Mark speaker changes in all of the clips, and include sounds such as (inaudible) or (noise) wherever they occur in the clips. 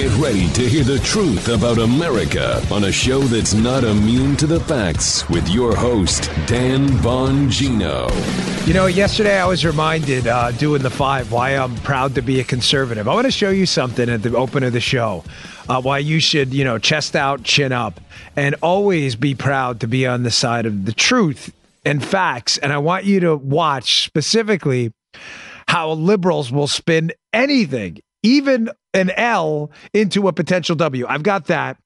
Speaker 1: Get ready to hear the truth about America on a show that's not immune to the facts with your host, Dan Bongino.
Speaker 2: You know, yesterday I was reminded uh, doing the five why I'm proud to be a conservative. I want to show you something at the open of the show. Uh, why you should, you know, chest out, chin up, and always be proud to be on the side of the truth and facts. And I want you to watch specifically how liberals will spin anything, even an L into a potential W. I've got that.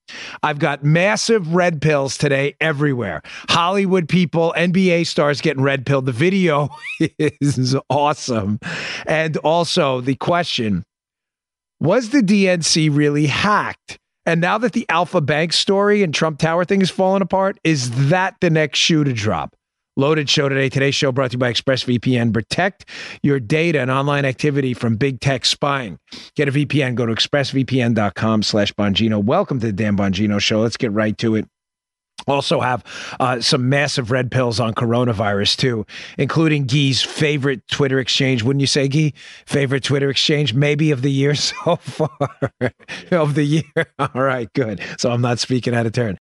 Speaker 2: I've got massive red pills today everywhere. Hollywood people, NBA stars getting red pilled. The video (laughs) is awesome. And also the question was the DNC really hacked? And now that the Alfa Bank story and Trump Tower thing is falling apart, is that the next shoe to drop? Loaded show today. Today's show brought to you by ExpressVPN. Protect your data and online activity from big tech spying. Get a VPN. Go to expressvpn.com slash Bongino. Welcome to the Dan Bongino Show. Let's get right to it. Also have uh, some massive red pills on coronavirus too, including Guy's favorite Twitter exchange. Wouldn't you say, Guy? Favorite Twitter exchange, maybe of the year (laughs) so far. of the year. (laughs) All right, good. So I'm not speaking out of turn.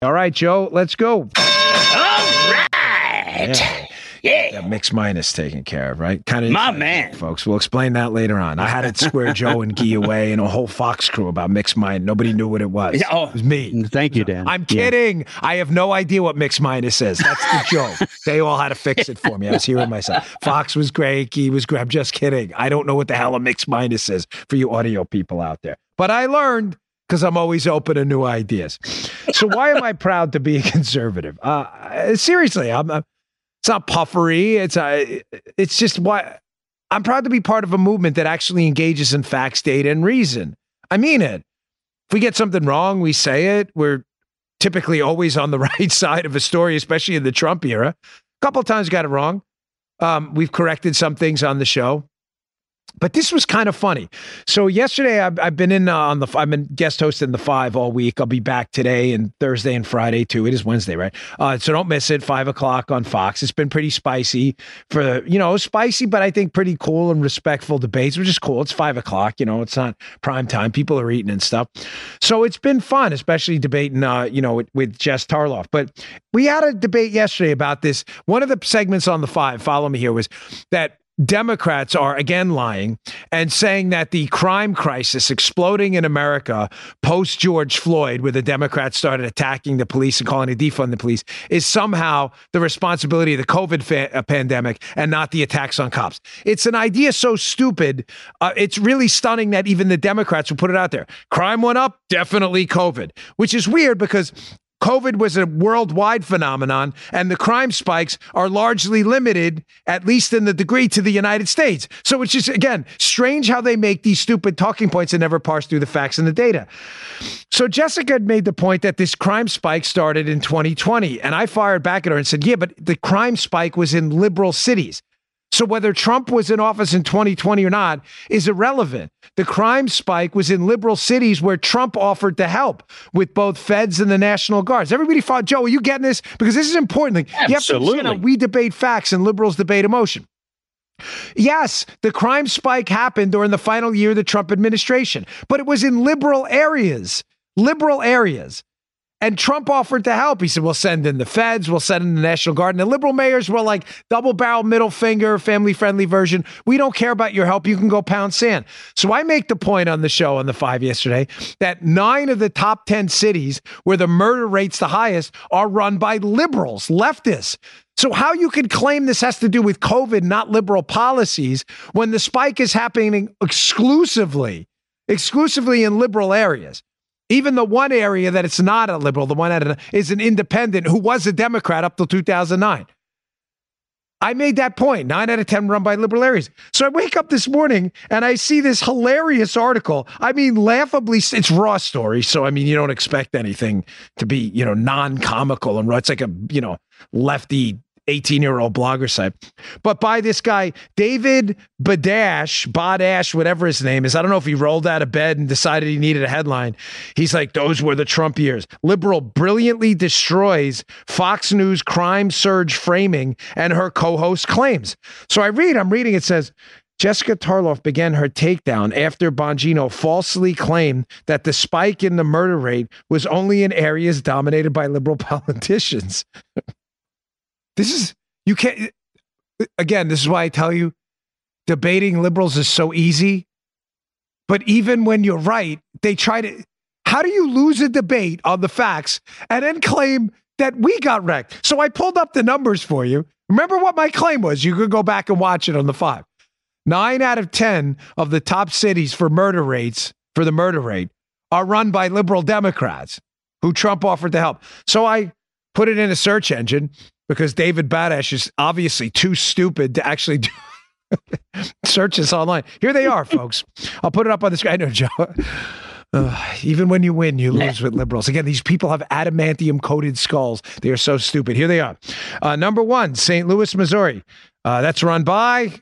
Speaker 2: All right, Joe, let's go.
Speaker 3: All right.
Speaker 2: Yeah.
Speaker 3: Yeah.
Speaker 2: Yeah, mix minus taken care of, right? Kind of
Speaker 3: My man.
Speaker 2: folks. We'll explain that later on. I had it square Joe and Guy away and a whole Fox crew about mix minus. Nobody knew what it was.
Speaker 3: Yeah, oh.
Speaker 2: It was me.
Speaker 4: Thank you, Dan.
Speaker 2: I'm
Speaker 4: Yeah.
Speaker 2: kidding. I have no idea what mix minus is. That's the (laughs) joke. they all had to fix it for me. I was hearing myself. Fox was great. Guy was great. I'm just kidding. I don't know what the hell a mix minus is for you audio people out there. But I learned because I'm always open to new ideas. So why am I proud to be a (laughs) conservative? Uh, seriously, I'm. uh, it's not puffery. It's uh, it's just why I'm proud to be part of a movement that actually engages in facts, data, and reason. I mean it. If we get something wrong, we say it. We're typically always on the (laughs) right side of a story, especially in the Trump era. A couple of times got it wrong. Um, we've corrected some things on the show. But this was kind of funny. So yesterday, I've, I've been in uh, on the. I've been guest hosting the five all week. I'll be back today and Thursday and Friday too. It is Wednesday, right? Uh, so don't miss it. Five o'clock on Fox. It's been pretty spicy for you know spicy, but I think pretty cool and respectful debates, which is cool. It's five o'clock. You know, it's not prime time. People are eating and stuff. So it's been fun, especially debating. Uh, you know, with, with Jess Tarlov. But we had a debate yesterday about this. One of the segments on the five. Follow me here was that Democrats are again lying and saying that the crime crisis exploding in America post George Floyd, where the Democrats started attacking the police and calling to defund the police, is somehow the responsibility of the COVID fa- uh, pandemic and not the attacks on cops. It's an idea so stupid. Uh, it's really stunning that even the Democrats will put it out there. Crime went up, definitely COVID, which is weird because COVID was a worldwide phenomenon, and the crime spikes are largely limited, at least in the degree, to the United States. So it's just, again, strange how they make these stupid talking points and never parse through the facts and the data. So Jessica had made the point that this crime spike started in 2020, and I fired back at her and said, Yeah, but the crime spike was in liberal cities. So whether Trump was in office in 2020 or not is irrelevant. The crime spike was in liberal cities where Trump offered to help with both feds and the National Guards. Everybody thought, Joe, are you getting this? Because this is important. Like, You have to understand
Speaker 3: Absolutely.
Speaker 2: we debate facts and liberals debate emotion. Yes, the crime spike happened during the final year of the Trump administration, but it was in liberal areas, liberal areas. And Trump offered to help. He said, We'll send in the feds, we'll send in the National Guard. And the liberal mayors were like, double barrel, middle finger, family friendly version. We don't care about your help. You can go pound sand. So I make the point on the show on the five yesterday that nine of the top 10 cities where the murder rate's the highest are run by liberals, leftists. So, how you could claim this has to do with COVID, not liberal policies, when the spike is happening exclusively, exclusively in liberal areas? Even the one area that it's not a liberal, the one that is an independent who was a Democrat up till 2009. I made that point. Nine out of 10 run by liberal areas. So I wake up this morning and I see this hilarious article. I mean, laughably, it's raw story. So, I mean, you don't expect anything to be, you know, non comical and raw. It's like a, you know, lefty 18 year old blogger site, but by this guy, David Badash, Badash, whatever his name is. I don't know if he rolled out of bed and decided he needed a headline. He's like, those were the Trump years. Liberal brilliantly destroys Fox News crime surge framing and her co host claims. So I read, I'm reading, it says, Jessica Tarlov began her takedown after Bongino falsely claimed that the spike in the murder rate was only in areas dominated by liberal (laughs) politicians. This is, you can't, again, this is why I tell you debating liberals is so easy. But even when you're right, they try to, how do you lose a debate on the facts and then claim that we got wrecked? So I pulled up the numbers for you. Remember what my claim was? You could go back and watch it on the five. Nine out of 10 of the top cities for murder rates, for the murder rate, are run by liberal Democrats who Trump offered to help. So I put it in a search engine because David Badash is obviously too stupid to actually do (laughs) search this online. Here they are, folks. I'll put it up on the screen. I know, Joe. Uh, even when you win, you lose with liberals. Again, these people have adamantium coated skulls. They are so stupid. Here they are. Uh, number one, St. Louis, Missouri. Uh, that's run by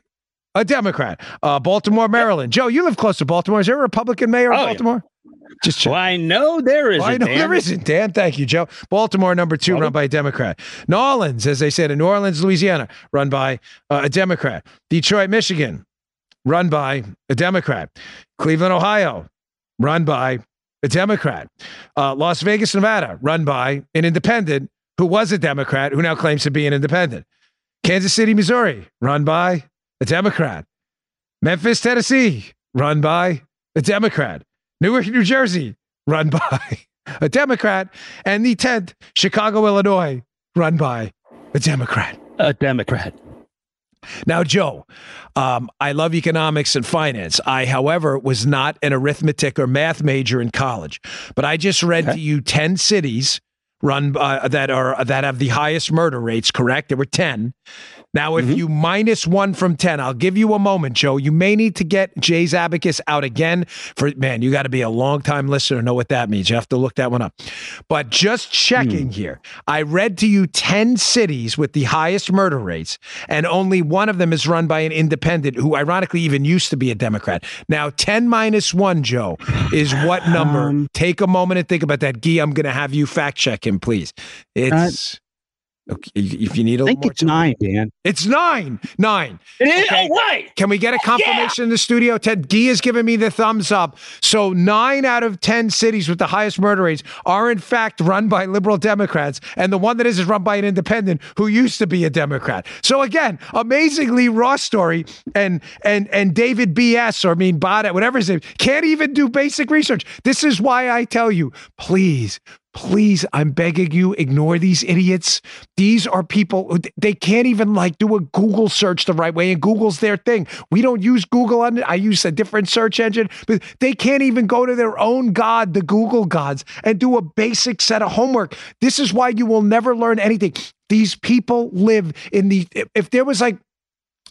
Speaker 2: a Democrat. Uh, Baltimore, Maryland. Joe, you live close to Baltimore. Is there a Republican mayor of oh, Baltimore? Yeah.
Speaker 4: Just check. Well, I know there isn't. Well, I know
Speaker 2: Dan. there isn't, Dan. Thank you, Joe. Baltimore, number two, run by a Democrat. New Orleans, as they said, in New Orleans, Louisiana, run by uh, a Democrat. Detroit, Michigan, run by a Democrat. Cleveland, Ohio, run by a Democrat. Uh, Las Vegas, Nevada, run by an independent who was a Democrat who now claims to be an independent. Kansas City, Missouri, run by a Democrat. Memphis, Tennessee, run by a Democrat. Newark, New Jersey, run by (laughs) a Democrat, and the 10th, Chicago, Illinois, run by a Democrat.
Speaker 4: A Democrat.
Speaker 2: Now, Joe, um, I love economics and finance. I, however, was not an arithmetic or math major in college, but I just read okay. to you 10 cities run uh, that are that have the highest murder rates. Correct? There were ten. Now, if mm-hmm. you minus one from ten, I'll give you a moment, Joe. You may need to get Jay's abacus out again. For man, you got to be a long time listener to know what that means. You have to look that one up. But just checking mm. here, I read to you ten cities with the highest murder rates, and only one of them is run by an independent who, ironically, even used to be a Democrat. Now, ten minus one, Joe, is what number? Um, Take a moment and think about that. Guy, I'm going to have you fact check please. It's. Uh, Okay, if you need a
Speaker 4: I think it's time. nine, Dan.
Speaker 2: It's nine. Nine.
Speaker 4: It is. Okay. Oh, right.
Speaker 2: Can we get a confirmation yeah. in the studio? Ted Gee is giving me the thumbs up. So nine out of 10 cities with the highest murder rates are in fact run by liberal Democrats. And the one that is is run by an independent who used to be a Democrat. So again, amazingly raw story. And and and David BS or I mean Bada, whatever his name, can't even do basic research. This is why I tell you, please, please, I'm begging you, ignore these idiots. These are people, they can't even like do a Google search the right way, and Google's their thing. We don't use Google on it. I use a different search engine, but they can't even go to their own God, the Google gods, and do a basic set of homework. This is why you will never learn anything. These people live in the, if there was like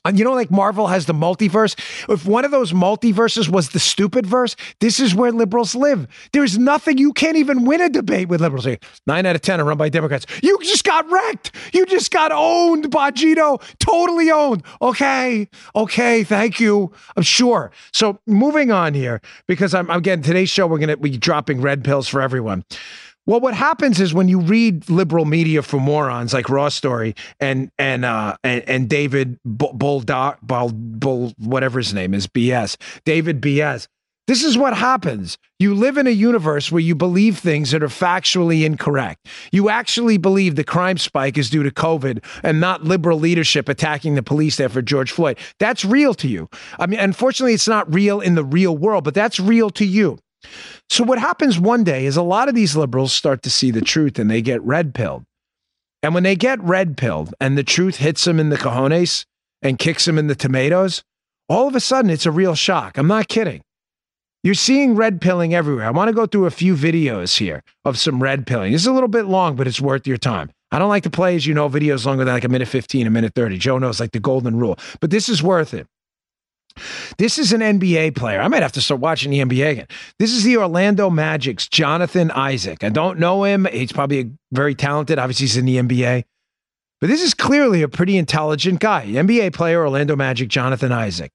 Speaker 2: Uh, you know, like Marvel has the multiverse. If one of those multiverses was the stupid verse, this is where liberals live. There's nothing you can't even win a debate with liberals. Nine out of ten are run by Democrats. You just got wrecked. You just got owned, Bongino. Totally owned. Okay, okay, thank you. I'm sure. So moving on here, because I'm again today's show we're gonna be dropping red pills for everyone. Well, what happens is when you read liberal media for morons like Raw Story and and uh, and, and David Bull, Bull, Bull, whatever his name is, BS, David BS. This is what happens. You live in a universe where you believe things that are factually incorrect. You actually believe the crime spike is due to COVID and not liberal leadership attacking the police for George Floyd. That's real to you. I mean, unfortunately, it's not real in the real world, but that's real to you. So, what happens one day is a lot of these liberals start to see the truth and they get red pilled. And when they get red pilled and the truth hits them in the cojones and kicks them in the tomatoes, all of a sudden it's a real shock. I'm not kidding. You're seeing red pilling everywhere. I want to go through a few videos here of some red pilling. It's a little bit long, but it's worth your time. I don't like to play, as you know, videos longer than like a minute 15, a minute 30. Joe knows like the golden rule, but this is worth it. This is an NBA player. I might have to start watching the NBA again. This is the Orlando Magic's Jonathan Isaac. I don't know him. He's probably a very talented. Obviously, he's in the NBA. But this is clearly a pretty intelligent guy. NBA player, Orlando Magic, Jonathan Isaac.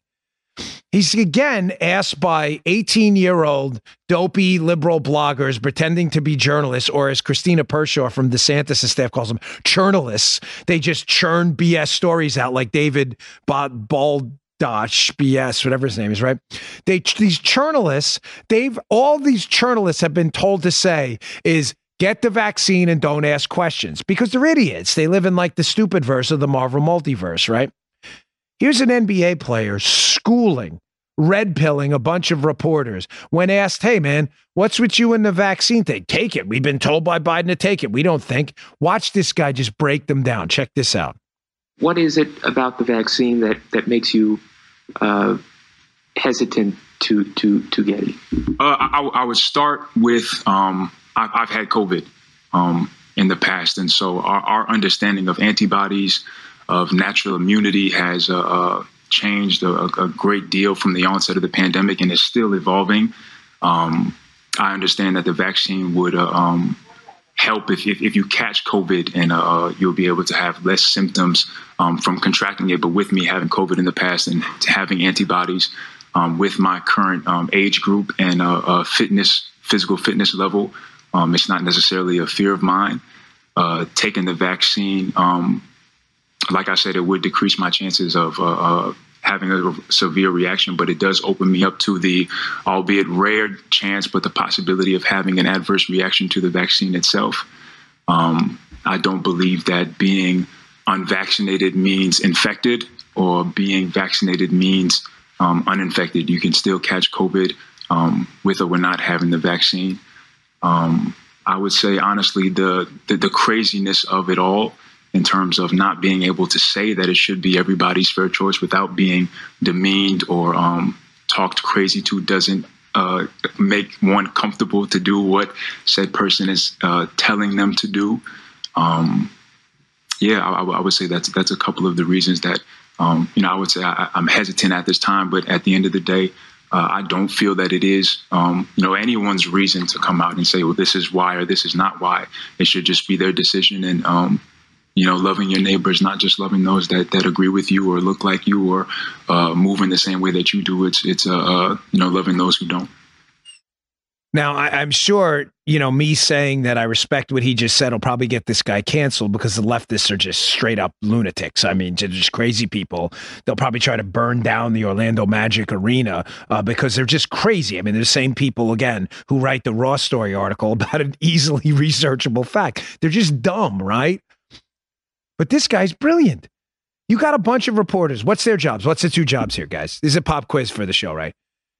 Speaker 2: He's again asked by 18 year old dopey liberal bloggers pretending to be journalists, or as Christina Pushaw from DeSantis' staff calls them, journalists. They just churn BS stories out like David Bald. Dutch BS, whatever his name is, right? They these journalists, they've all these journalists have been told to say is get the vaccine and don't ask questions because they're idiots. They live in like the stupid verse of the Marvel multiverse, right? Here's an NBA player schooling, red pilling a bunch of reporters when asked, Hey, man, what's with you in the vaccine thing? Take it. We've been told by Biden to take it. We don't think. Watch this guy just break them down. Check this out.
Speaker 5: What is it about the vaccine that, that makes you uh, hesitant to, to, to get it?
Speaker 6: Uh, I, I, would start with um, I, have had COVID um, in the past. And so our, our understanding of antibodies, of natural immunity has uh, uh, changed a, a, great deal from the onset of the pandemic and is still evolving. Um, I understand that the vaccine would uh, um, help if, if, if, you catch COVID and uh, you'll be able to have less symptoms um, from contracting it. But with me having COVID in the past and having antibodies um, with my current um, age group and uh, uh, fitness, physical fitness level, um, it's not necessarily a fear of mine. Uh, taking the vaccine um, like I said, it would decrease my chances of uh, uh, having a severe reaction, but it does open me up to the, albeit rare chance, but the possibility of having an adverse reaction to the vaccine itself. Um, I don't believe that being unvaccinated means infected or being vaccinated means um, uninfected. You can still catch COVID um, with or without having the vaccine. Um, I would say honestly, the, the the craziness of it all in terms of not being able to say that it should be everybody's fair choice without being demeaned or um, talked crazy to doesn't uh, make one comfortable to do what said person is uh, telling them to do. Um, yeah, I, I, would say that's that's a couple of the reasons that um, you know I would say I, am hesitant at this time, but at the end of the day. Uh, I don't feel that it is, um, you know, anyone's reason to come out and say, "Well, this is why" or "This is not why." It should just be their decision, and um, you know, loving your neighbors, not just loving those that, that agree with you or look like you or uh, move in the same way that you do. It's it's uh, uh, you know loving those who don't.
Speaker 2: Now, I, am sure, you know, me saying that I respect what he just said will probably get this guy canceled because the leftists are just straight up lunatics. I mean, just crazy people. They'll probably try to burn down the Orlando Magic arena uh, because they're just crazy. I mean, they're the same people, again, who write the Raw Story article (laughs) about an easily researchable fact. They're just dumb, right? But this guy's brilliant. You got a bunch of reporters. What's their jobs? What's the two jobs here, guys? This is a pop quiz for the show, right?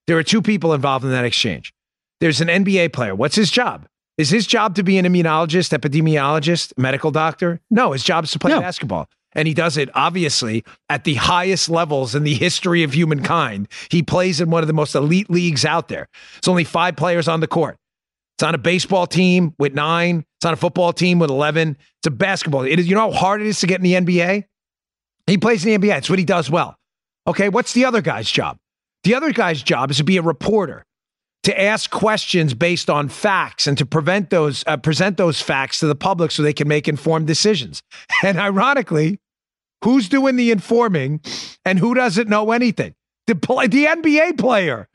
Speaker 2: There are two people involved in that exchange. There's an NBA player. What's his job? Is his job to be an immunologist, epidemiologist, medical doctor? No, his job is to play no. basketball. And he does it obviously at the highest levels in the history of humankind. He plays in one of the most elite leagues out there. It's only five players on the court. It's on a baseball team with nine. It's on a football team with 11. It's a basketball. It is, you know how hard it is to get in the NBA? He plays in the NBA. It's what he does well. Okay, what's the other guy's job? The other guy's job is to be a reporter, to ask questions based on facts and to prevent those, uh, present those facts to the public so they can make informed decisions. (laughs) And ironically, who's doing the informing and who doesn't know anything? The, the NBA player.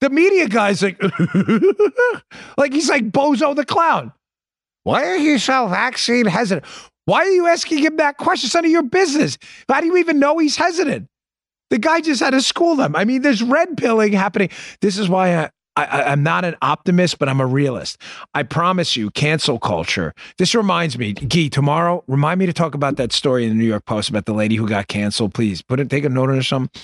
Speaker 2: The media guy's like, (laughs) like he's like Bozo the Clown. Why are you so vaccine hesitant? Why are you asking him that question? It's none of your business. How do you even know he's hesitant? The guy just had to school them. I mean, there's red pilling happening. This is why I, I, am not an optimist, but I'm a realist. I promise you, cancel culture. This reminds me, Gee, tomorrow, remind me to talk about that story in the New York Post about the lady who got canceled. Please put it, take a note or something.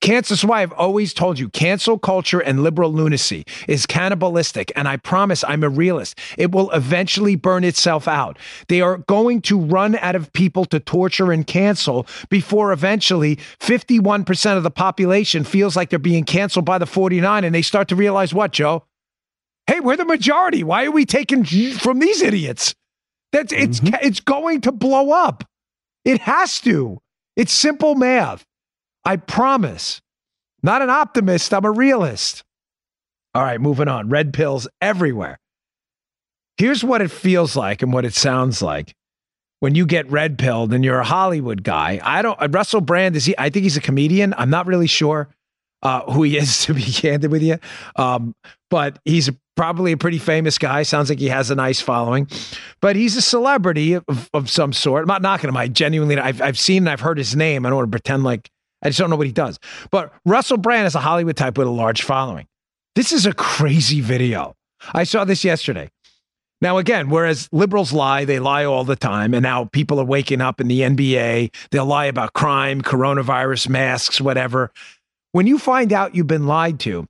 Speaker 2: Cancel. Why I've always told you, cancel culture and liberal lunacy is cannibalistic. And I promise I'm a realist. It will eventually burn itself out. They are going to run out of people to torture and cancel before eventually 51% of the population feels like they're being canceled by the 49 and they start to realize what, Joe? Hey, we're the majority. Why are we taking from these idiots? That's it's it's going to blow up. It has to. It's simple math. I promise. Not an optimist, I'm a realist. All right, moving on. Red pills everywhere. Here's what it feels like and what it sounds like when you get red pilled and you're a Hollywood guy. I don't. uh, Russell Brand is he? I think he's a comedian. I'm not really sure uh, who he is (laughs) to be candid with you, um, but he's probably a pretty famous guy. Sounds like he has a nice following, but he's a celebrity of, of some sort. I'm not knocking him. I genuinely, I've I've seen and I've heard his name. I don't want to pretend like I just don't know what he does. But Russell Brand is a Hollywood type with a large following. This is a crazy video. I saw this yesterday. Now, again, whereas liberals lie, they lie all the time. And now people are waking up in the NBA. They'll lie about crime, coronavirus, masks, whatever. When you find out you've been lied to,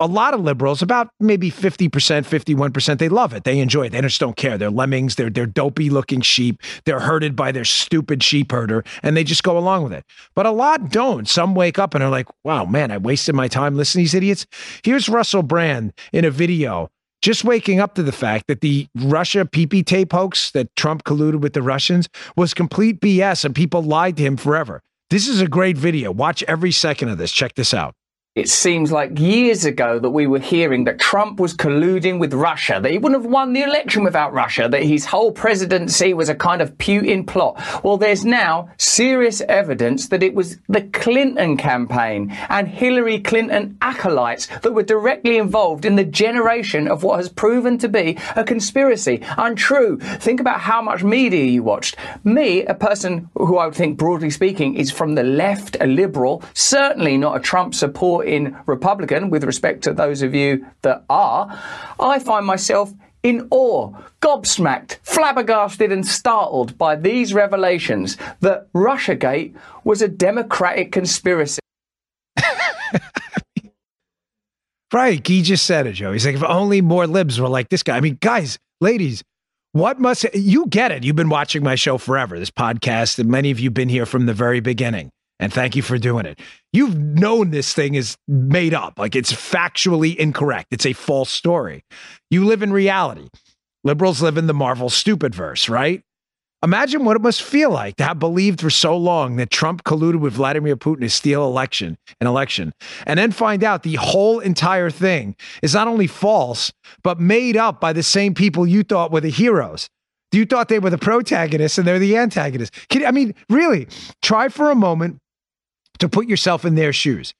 Speaker 2: a lot of liberals, about maybe 50%, 51%, they love it. They enjoy it. They just don't care. They're lemmings. They're, they're dopey looking sheep. They're herded by their stupid sheep herder and they just go along with it. But a lot don't. Some wake up and are like, wow, man, I wasted my time listening to these idiots. Here's Russell Brand in a video just waking up to the fact that the Russia PP tape hoax that Trump colluded with the Russians was complete BS and people lied to him forever. This is a great video. Watch every second of this. Check this out.
Speaker 7: It seems like years ago that we were hearing that Trump was colluding with Russia, that he wouldn't have won the election without Russia, that his whole presidency was a kind of Putin plot. Well, there's now serious evidence that it was the Clinton campaign and Hillary Clinton acolytes that were directly involved in the generation of what has proven to be a conspiracy. Untrue. Think about how much media you watched. Me, a person who I would think, broadly speaking, is from the left, a liberal, certainly not a Trump supporter in Republican, with respect to those of you that are, I find myself in awe, gobsmacked, flabbergasted, and startled by these revelations that Russiagate was a democratic conspiracy. (laughs)
Speaker 2: Right. He just said it, Joe. He's like, if only more libs were like this guy. I mean, guys, ladies, what must you get it? You've been watching my show forever, this podcast, and many of you have been here from the very beginning. And thank you for doing it. You've known this thing is made up, like it's factually incorrect. It's a false story. You live in reality. Liberals live in the Marvel stupid verse, right? Imagine what it must feel like to have believed for so long that Trump colluded with Vladimir Putin to steal election, an election, and then find out the whole entire thing is not only false, but made up by the same people you thought were the heroes. You thought they were the protagonists and they're the antagonists. Can, I mean, really, try for a moment to put yourself in their shoes.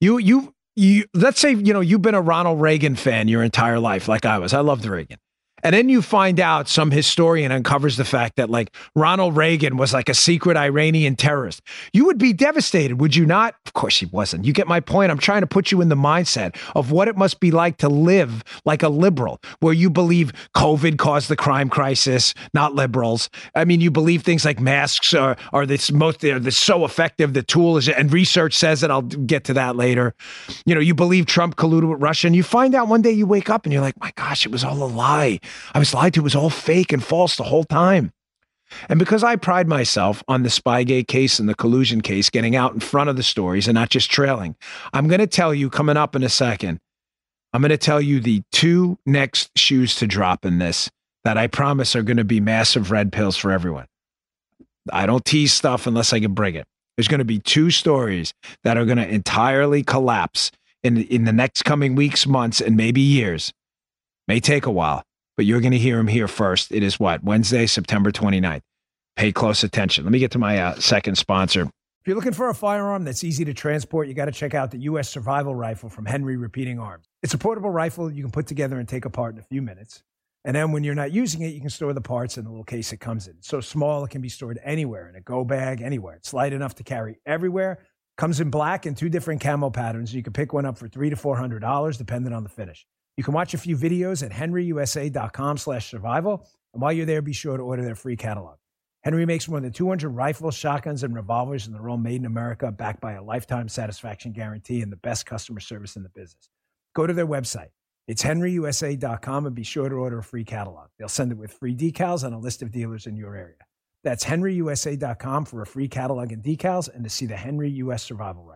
Speaker 2: You, you, you, let's say, you know, you've been a Ronald Reagan fan your entire life, like I was. I loved Reagan. And then you find out some historian uncovers the fact that like Ronald Reagan was like a secret Iranian terrorist. You would be devastated, would you not? Of course he wasn't. You get my point. I'm trying to put you in the mindset of what it must be like to live like a liberal, where you believe COVID caused the crime crisis, not liberals. I mean, you believe things like masks are are this most they're this so effective. The tool is and research says it. I'll get to that later. You know, you believe Trump colluded with Russia, and you find out one day you wake up and you're like, my gosh, it was all a lie. I was lied to. It was all fake and false the whole time. And because I pride myself on the Spygate case and the collusion case, getting out in front of the stories and not just trailing, I'm going to tell you coming up in a second, I'm going to tell you the two next shoes to drop in this that I promise are going to be massive red pills for everyone. I don't tease stuff unless I can bring it. There's going to be two stories that are going to entirely collapse in, in the next coming weeks, months, and maybe years. May take a while but you're going to hear him here first. It is what? Wednesday, September 29th. Pay close attention. Let me get to my uh, second sponsor. If you're looking for a firearm that's easy to transport, you got to check out the U.S. Survival Rifle from Henry Repeating Arms. It's a portable rifle you can put together and take apart in a few minutes. And then when you're not using it, you can store the parts in the little case it comes in. It's so small, it can be stored anywhere in a go bag, anywhere. It's light enough to carry everywhere. Comes in black and two different camo patterns. You can pick one up for three to four hundred dollars, depending on the finish. You can watch a few videos at henryusa.com slash survival. And while you're there, be sure to order their free catalog. Henry makes more than 200 rifles, shotguns, and revolvers, and they're all made in America, backed by a lifetime satisfaction guarantee and the best customer service in the business. Go to their website. It's henryusa.com and be sure to order a free catalog. They'll send it with free decals and a list of dealers in your area. That's henryusa.com for a free catalog and decals and to see the Henry US Survival Rifle.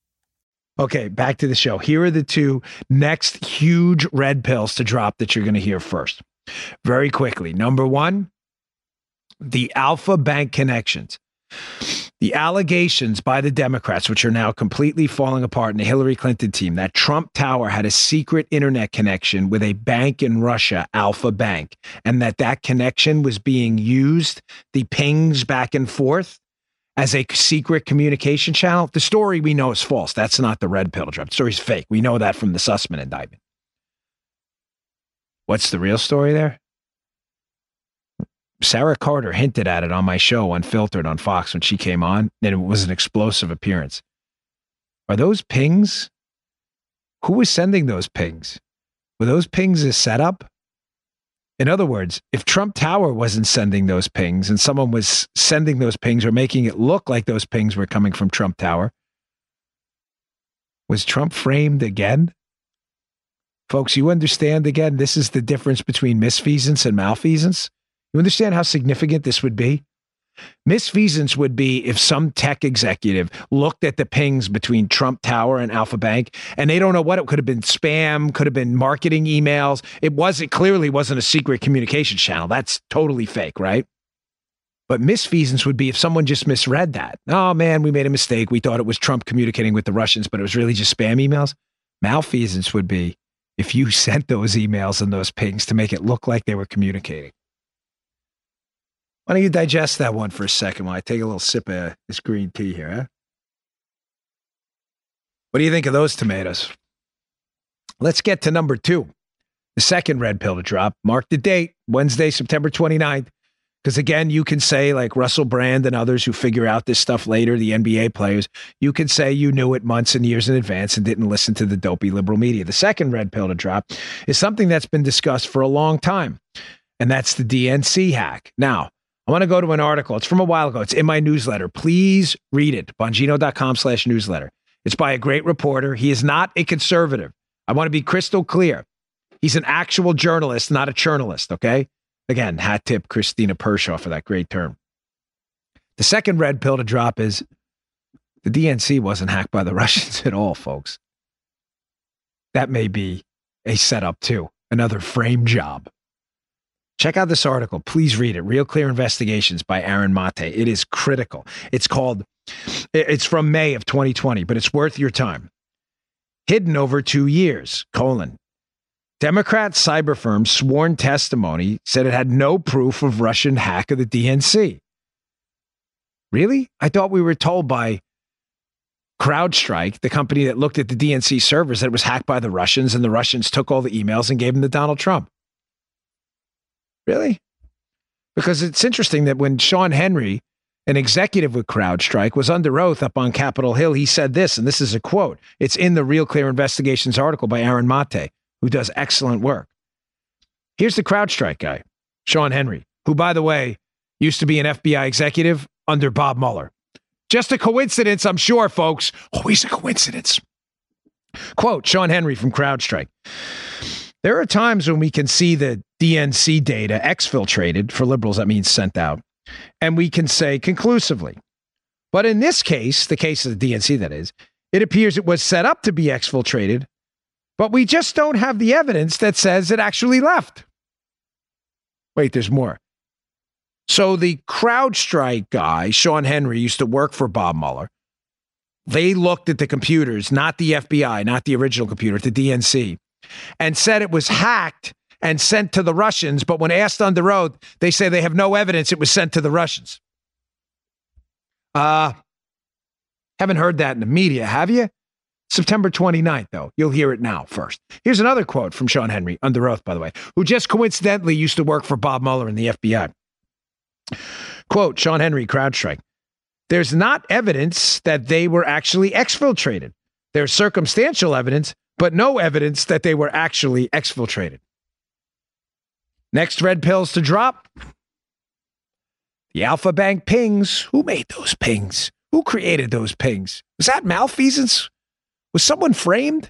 Speaker 2: Okay, back to the show. Here are the two next huge red pills to drop that you're going to hear first. Very quickly. Number one, the Alfa Bank connections. The allegations by the Democrats, which are now completely falling apart in the Hillary Clinton team, that Trump Tower had a secret internet connection with a bank in Russia, Alfa Bank, and that that connection was being used, the pings back and forth, as a secret communication channel. The story we know is false. That's not the red pill drop. The story's fake. We know that from the Sussmann indictment. What's the real story there? Sarah Carter hinted at it on my show, Unfiltered, on Fox when she came on, and it was an explosive appearance. Are those pings? Who was sending those pings? Were those pings a setup? In other words, if Trump Tower wasn't sending those pings and someone was sending those pings or making it look like those pings were coming from Trump Tower, was Trump framed again? Folks, you understand again, this is the difference between misfeasance and malfeasance. You understand how significant this would be? Misfeasance would be if some tech executive looked at the pings between Trump Tower and Alfa Bank and they don't know what it could have been spam, could have been marketing emails. It was it clearly wasn't a secret communication channel. That's totally fake, right? But misfeasance would be if someone just misread that. Oh man, we made a mistake. We thought it was Trump communicating with the Russians, but it was really just spam emails. Malfeasance would be if you (laughs) sent those emails and those pings to make it look like they were communicating. Why don't you digest that one for a second while I take a little sip of this green tea here, huh? What do you think of those tomatoes? Let's get to number two. The second red pill to drop. Mark the date, Wednesday, September 29th. Because again, you can say, like Russell Brand and others who figure out this stuff later, the NBA players, you can say you knew it months and years in advance and didn't listen to the dopey liberal media. The second red pill to drop is something that's been discussed for a long time, and that's the DNC hack. Now, I want to go to an article. It's from a while ago. It's in my newsletter. Please read it. Bongino.com slash newsletter. It's by a great reporter. He is not a conservative. I want to be crystal clear. He's an actual journalist, not a journalist. Okay. Again, hat tip Christina Pushaw for that great term. The second red pill to drop is the DNC wasn't hacked by the (laughs) Russians at all, folks. That may be a setup too, another frame job. Check out this article. Please read it. Real Clear Investigations by Aaron Mate. It is critical. It's called, it's from May of 2020, but it's worth your time. Hidden over two years, colon, Democrat cyber firm sworn testimony said it had no proof of Russian hack of the DNC. Really? I thought we were told by CrowdStrike, the company that looked at the DNC servers, that it was hacked by the Russians and the Russians took all the emails and gave them to Donald Trump. Really? Because it's interesting that when Shawn Henry, an executive with CrowdStrike, was under oath up on Capitol Hill, he said this, and this is a quote. It's in the Real Clear Investigations article by Aaron Mate who does excellent work. Here's the CrowdStrike guy, Shawn Henry, who, by the way, used to be an FBI executive under Bob Mueller. Just a coincidence, I'm sure, folks. Always a coincidence. Quote Shawn Henry from CrowdStrike. There are times when we can see the DNC data exfiltrated, for liberals, that means sent out, and we can say conclusively. But in this case, the case of the DNC, that is, it appears it was set up to be exfiltrated but we just don't have the evidence that says it actually left. Wait, there's more. So the CrowdStrike guy, Shawn Henry, used to work for Bob Mueller. They looked at the computers, not the FBI, not the original computer, the DNC, and said it was hacked and sent to the Russians. But when asked on the road, they say they have no evidence it was sent to the Russians. Uh, haven't heard that in the media, have you? September 29th, though. You'll hear it now first. Here's another quote from Shawn Henry, under oath, by the way, who just coincidentally used to work for Bob Mueller in the FBI. Quote Shawn Henry, CrowdStrike. There's not evidence that they were actually exfiltrated. There's circumstantial evidence, but no evidence that they were actually exfiltrated. Next red pills to drop The Alfa Bank pings. Who made those pings? Who created those pings? Was that malfeasance? Was someone framed?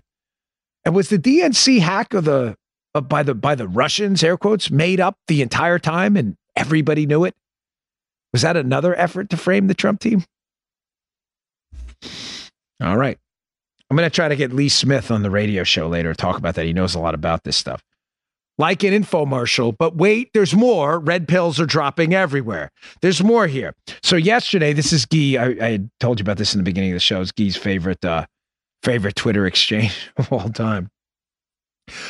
Speaker 2: And was the DNC hack of the by the by the Russians, air quotes, made up the entire time and everybody knew it? Was that another effort to frame the Trump team? All right. I'm going to try to get Lee Smith on the radio show later talk about that. He knows a lot about this stuff. Like an infomercial, but wait, there's more. Red pills are dropping everywhere. There's more here. So yesterday, this is Guy. I, I told you about this in the beginning of the show. It's Guy's favorite uh, favorite Twitter exchange (laughs) of all time.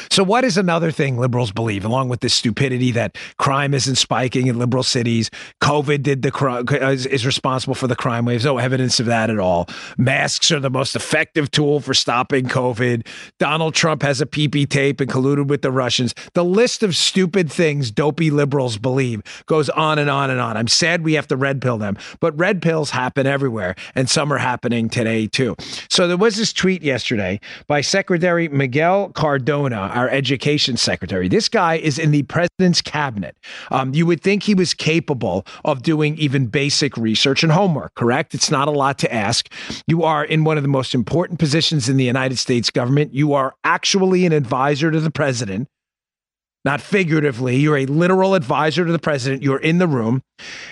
Speaker 2: So, what is another thing liberals believe, along with this stupidity that crime isn't spiking in liberal cities? COVID did the crime uh, is, is responsible for the crime waves. No evidence of that at all. Masks are the most effective tool for stopping COVID. Donald Trump has a PP tape and colluded with the Russians. The list of stupid things dopey liberals believe goes on and on and on. I'm sad we have to red pill them, but red pills happen everywhere, and some are happening today too. So there was this tweet yesterday by Secretary Miguel Cardona our education secretary. This guy is in the president's cabinet. Um, you would think he was capable of doing even basic research and homework, correct? It's not a lot to ask. You are in one of the most important positions in the United States government. You are actually an advisor to the president not figuratively. You're a literal advisor to the president. You're in the room.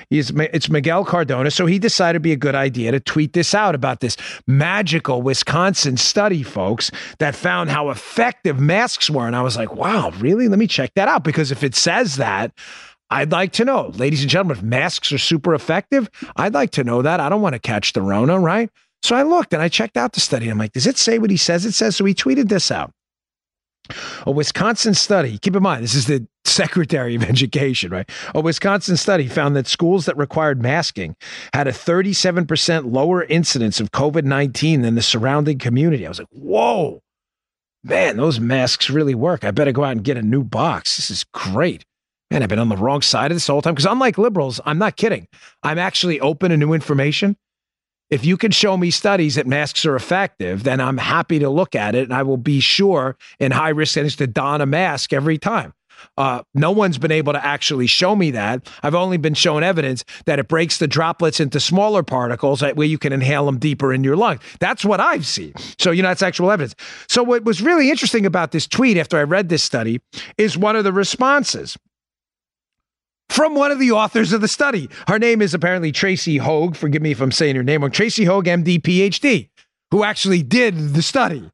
Speaker 2: He's, it's Miguel Cardona. So he decided it'd be a good idea to tweet this out about this magical Wisconsin study, folks, that found how effective masks were. And I was like, wow, really? Let me check that out. Because if it says that, I'd like to know, ladies and gentlemen, if masks are super effective, I'd like to know that. I don't want to catch the Rona, right? So I looked and I checked out the study. I'm like, does it say what he says it says? So he tweeted this out. A Wisconsin study, keep in mind, this is the Secretary of (laughs) Education, right? A Wisconsin study found that schools that required masking had a 37% lower incidence of COVID 19 than the surrounding community. I was like, whoa, man, those masks really work. I better go out and get a new box. This is great. Man, I've been on the wrong side of this whole time because unlike liberals, I'm not kidding. I'm actually open to new information if you can show me studies that masks are effective, then I'm happy to look at it and I will be sure in high risk settings to don a mask every time. Uh, no one's been able to actually show me that. I've only been shown evidence that it breaks the droplets into smaller particles where you can inhale them deeper in your lungs. That's what I've seen. So, you know, that's actual evidence. So, what was really interesting about this tweet after I read this study is one of the responses from one of the authors of the study. Her name is apparently Tracy Høeg. Forgive me if I'm saying her name wrong. Tracy Høeg, MD, PhD, who actually did the study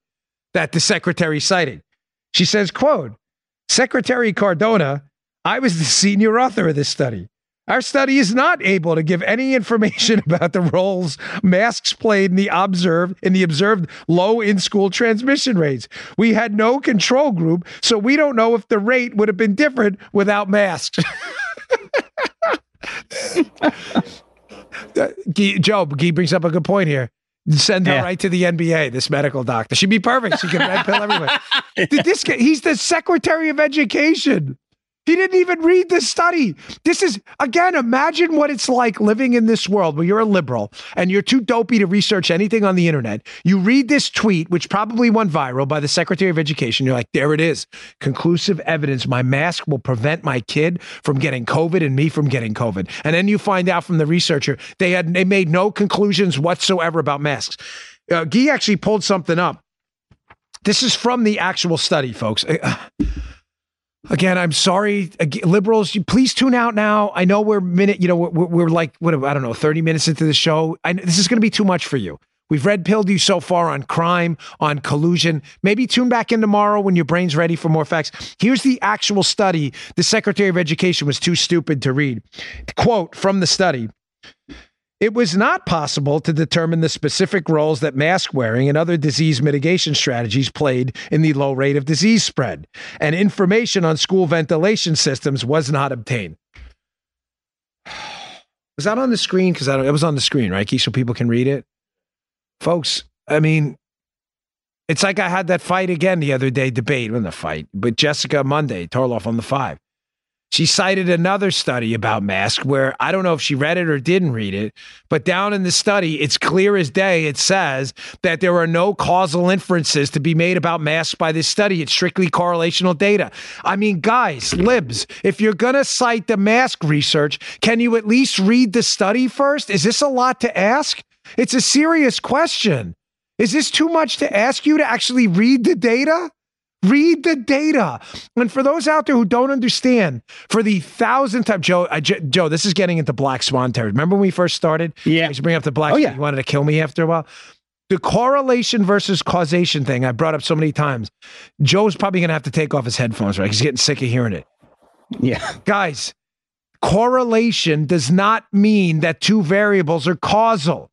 Speaker 2: that the secretary cited. She says, quote, Secretary Cardona, I was the senior author of this study. Our study is not able to give any information (laughs) about the roles masks played in the observed in the observed low in-school transmission rates. We had no control group, so we don't know if the rate would have been different without masks. (laughs) Joe, Guy brings up a good point here. Send her yeah. right to the NBA, this medical doctor. She'd be perfect. She can red pill everyone. (laughs) this guy, he's the Secretary of Education. He didn't even read this study. This is, again, imagine what it's like living in this world where you're a liberal and you're too dopey to research anything on the internet. You read this tweet, which probably went viral by the Secretary of Education. You're like, there it is. Conclusive evidence. My mask will prevent my kid from getting COVID and me from getting COVID. And then you find out from the researcher, they had, they made no conclusions whatsoever about masks. Uh, Guy actually pulled something up. This is from the actual study, folks. Again, I'm sorry, liberals. Please tune out now. I know we're minute. You know, we're, we're like what I don't know, 30 minutes into the show. I, this is going to be too much for you. We've red pilled you so far on crime, on collusion. Maybe tune back in tomorrow when your brain's ready for more facts. Here's the actual study the Secretary of Education was too stupid to read. Quote from the study it was not possible to determine the specific roles that mask wearing and other disease mitigation strategies played in the low rate of disease spread, and information on school ventilation systems was not obtained. (sighs) Was that on the screen? Because it was on the screen, right, Key, so people can read it. Folks, I mean, it's like I had that fight again the other day, debate, in the fight, but Jessica Monday, Tarlov on the five. She cited another study about masks where I don't know if she read it or didn't read it, but down in the study, it's clear as day. It says that there are no causal inferences to be made about masks by this study. It's strictly correlational data. I mean, guys, libs, if you're going to cite the mask research, can you at least read the study first? Is this a lot to ask? It's a serious question. Is this too much to ask you to actually read the data? Read the data. And for those out there who don't understand, for the thousandth time, Joe, uh, Joe, this is getting into black swan territory. Remember when we first started?
Speaker 4: Yeah.
Speaker 2: You bring up the black.
Speaker 4: Oh,
Speaker 2: swan,
Speaker 4: yeah.
Speaker 2: You wanted to kill me after a while. The correlation versus causation thing I brought up so many times. Joe's probably going to have to take off his headphones, right? He's getting sick of hearing it.
Speaker 4: Yeah.
Speaker 2: Guys, correlation does not mean that two variables are causal.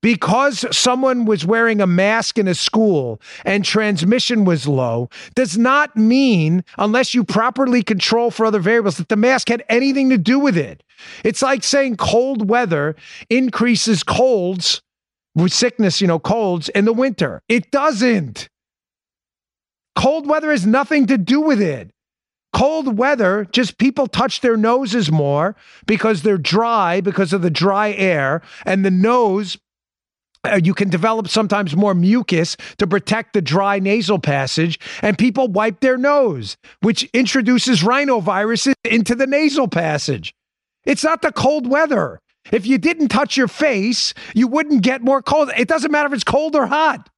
Speaker 2: Because someone was wearing a mask in a school and transmission was low, does not mean, unless you properly control for other variables, that the mask had anything to do with it. It's like saying cold weather increases colds with sickness, you know, colds in the winter. It doesn't. Cold weather has nothing to do with it. Cold weather, just people touch their noses more because they're dry because of the dry air, and the nose uh, you can develop sometimes more mucus to protect the dry nasal passage, and people wipe their nose, which introduces rhinoviruses into the nasal passage. It's not the cold weather. If you didn't touch your face, you wouldn't get more cold. It doesn't matter if it's cold or hot.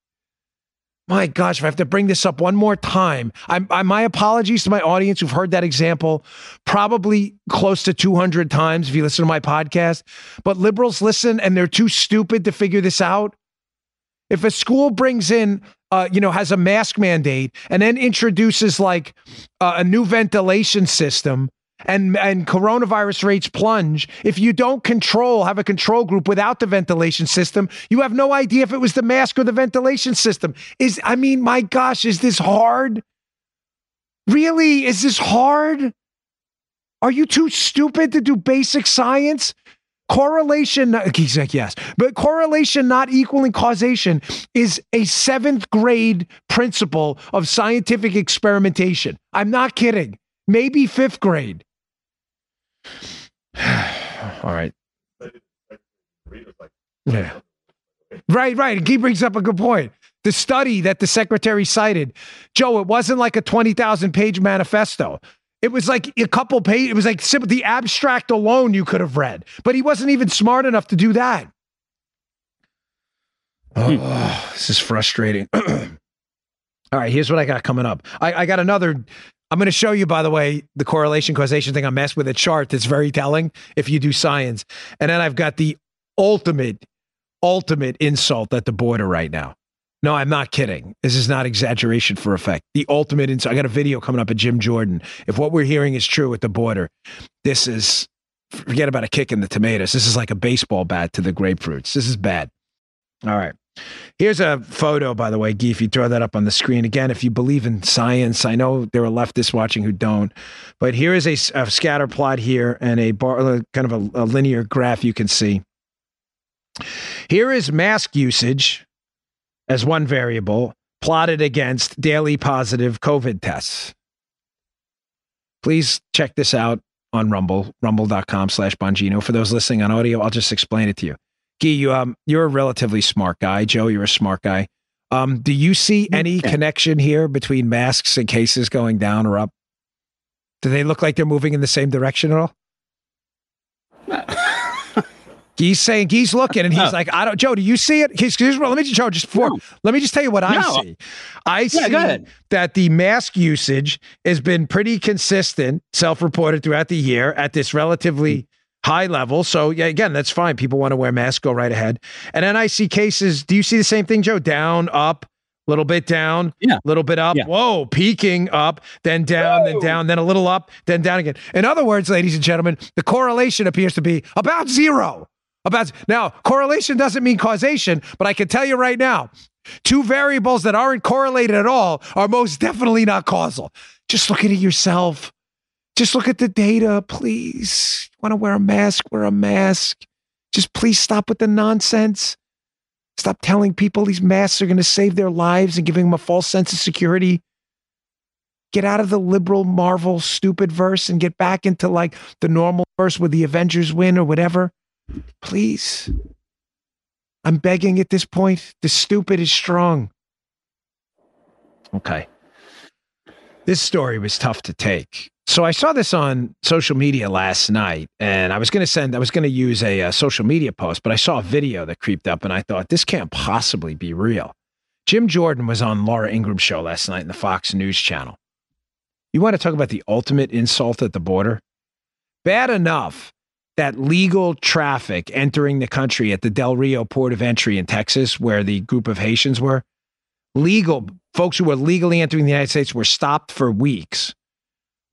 Speaker 2: My gosh, if I have to bring this up one more time, I, I, my apologies to my audience who've heard that example probably close to 200 times if you listen to my podcast. But liberals listen and they're too stupid to figure this out. If a school brings in, uh, you know, has a mask mandate and then introduces like uh, a new ventilation system and and coronavirus rates plunge if you don't control have a control group without the ventilation system you have no idea if it was the mask or the ventilation system. Is i mean my gosh is this hard? Really? Is this hard? Are you too stupid to do basic science? Correlation he's like yes but correlation not equaling causation is a seventh grade principle of scientific experimentation. I'm not kidding. Maybe fifth grade (sighs) all right. Yeah. Right, right. He brings up a good point. The study that the secretary cited, Joe, it wasn't like a 20,000 page manifesto. It was like a couple pages. It was like simple, the abstract alone you could have read, but he wasn't even smart enough to do that. Oh, this is frustrating. (clears throat) All right, here's what I got coming up. I, I got another I'm going to show you, by the way, the correlation causation thing. I messed with a chart that's very telling if you do science. And then I've got the ultimate, ultimate insult at the border right now. No, I'm not kidding. This is not exaggeration for effect. The ultimate insult. I got a video coming up at Jim Jordan. If what we're hearing is true at the border, this is forget about a kick in the tomatoes. This is like a baseball bat to the grapefruits. This is bad. All right. Here's a photo, by the way, Guy, if you throw that up on the screen. Again, if you believe in science, I know there are leftists watching who don't, but here is a, a scatter plot here and a bar, uh, kind of a, a linear graph you can see. Here is mask usage as one variable plotted against daily positive COVID tests. Please check this out on Rumble, rumble.com slash Bongino. For those listening on audio, I'll just explain it to you. Guy, you um, you're a relatively smart guy. Joe, you're a smart guy. Um, do you see any yeah. connection here between masks and cases going down or up? Do they look like they're moving in the same direction at all? (laughs) He's saying he's looking and he's no. like, I don't, Joe, do you see it? He's, here's, well, let me just, Joe, just before, no. let me just tell you what I see. I yeah, see that the mask usage has been pretty consistent, self reported throughout the year at this relatively high level. So yeah, again, that's fine. People want to wear masks, go right ahead. And then I see cases. Do you see the same thing, Joe? Down, up, a little bit down,
Speaker 4: yeah,
Speaker 2: a little bit up.
Speaker 4: Yeah.
Speaker 2: Whoa, peaking up, then down, Whoa. then down, then a little up, then down again. In other words, ladies and gentlemen, the correlation appears to be about zero. About now, correlation doesn't mean causation, but I can tell you right now, two variables that aren't correlated at all are most definitely not causal. Just look at it yourself. Just look at the data, please. You want to wear a mask? Wear a mask. Just please stop with the nonsense. Stop telling people these masks are going to save their lives and giving them a false sense of security. Get out of the liberal Marvel stupid verse and get back into like the normal verse where the Avengers win or whatever. Please. I'm begging at this point. The stupid is strong. Okay. This story was tough to take. So I saw this on social media last night, and I was going to send, I was going to use a, a, social media post, but I saw a video that creeped up, and I thought this can't possibly be real. Jim Jordan was on Laura Ingraham's show last night in the Fox News channel. You want to talk about the ultimate insult at the border? Bad enough that legal traffic entering the country at the Del Rio port of entry in Texas, where the group of Haitians were, legal folks who were legally entering the United States were stopped for weeks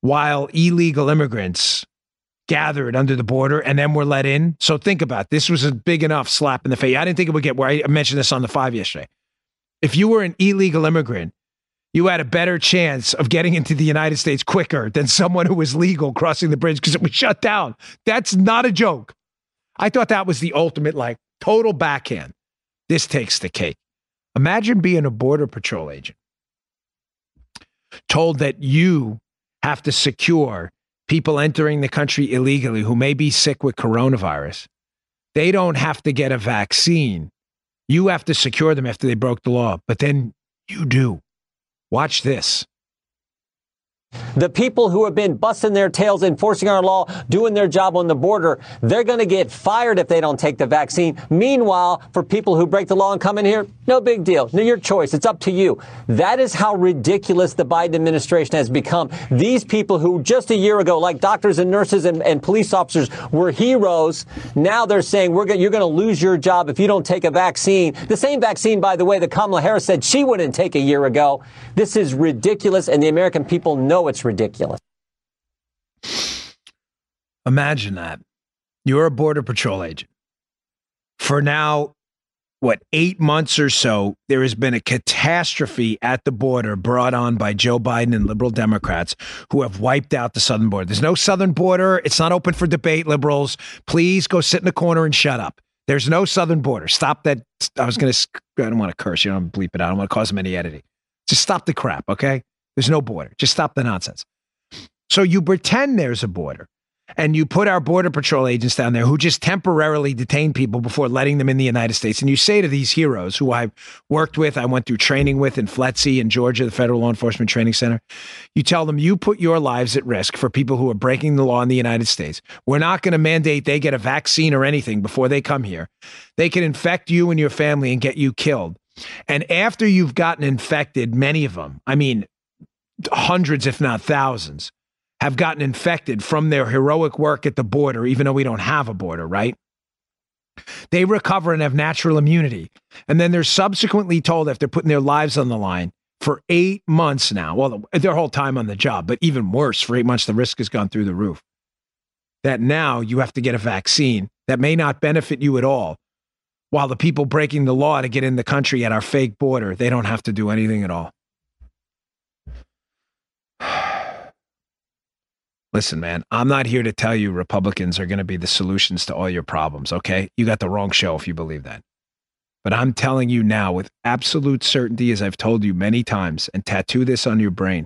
Speaker 2: while illegal immigrants gathered under the border and then were let in. So think about it. this was a big enough slap in the face. I didn't think it would get where I mentioned this on the five yesterday. If you were an illegal immigrant, you had a better chance of getting into the United States quicker than someone who was legal crossing the bridge because it was shut down. That's not a joke. I thought that was the ultimate, like, total backhand. This takes the cake. Imagine being a Border Patrol agent, told that you have to secure people entering the country illegally who may be sick with coronavirus. They don't have to get a vaccine. You have to secure them after they broke the law, but then you do. Watch this.
Speaker 8: The people who have been busting their tails enforcing our law, doing their job on the border, they're going to get fired if they don't take the vaccine. Meanwhile, for people who break the law and come in here, no big deal. Your choice. It's up to you. That is how ridiculous the Biden administration has become. These people who just a year ago, like doctors and nurses and, and police officers, were heroes. Now they're saying you're going to lose your job if you don't take a vaccine. The same vaccine, by the way, that Kamala Harris said she wouldn't take a year ago. This is ridiculous, and the American people know it's ridiculous.
Speaker 2: Imagine that. You're a Border Patrol agent. For now, what, eight months or so, there has been a catastrophe at the border brought on by Joe Biden and liberal Democrats who have wiped out the southern border. There's no southern border. It's not open for debate, liberals. Please go sit in the corner and shut up. There's no southern border. Stop that. I was going to, I don't want to curse. You don't bleep it out. I don't want to cause them any editing. Just stop the crap, okay? There's no border. Just stop the nonsense. So you pretend there's a border and you put our border patrol agents down there who just temporarily detain people before letting them in the United States. And you say to these heroes who I've worked with, I went through training with in FLETC in Georgia, the Federal Law Enforcement Training Center. You tell them you put your lives at risk for people who are breaking the law in the United States. We're not going to mandate they get a vaccine or anything before they come here. They can infect you and your family and get you killed. And after you've gotten infected, many of them, I mean, hundreds, if not thousands, have gotten infected from their heroic work at the border, even though we don't have a border, right? They recover and have natural immunity. And then they're subsequently told after putting their lives on the line for eight months now, well, their whole time on the job, but even worse, for eight months, the risk has gone through the roof. That now you have to get a vaccine that may not benefit you at all. While the people breaking the law to get in the country at our fake border, they don't have to do anything at all. Listen, man, I'm not here to tell you Republicans are going to be the solutions to all your problems, okay? You got the wrong show if you believe that. But I'm telling you now with absolute certainty, as I've told you many times, and tattoo this on your brain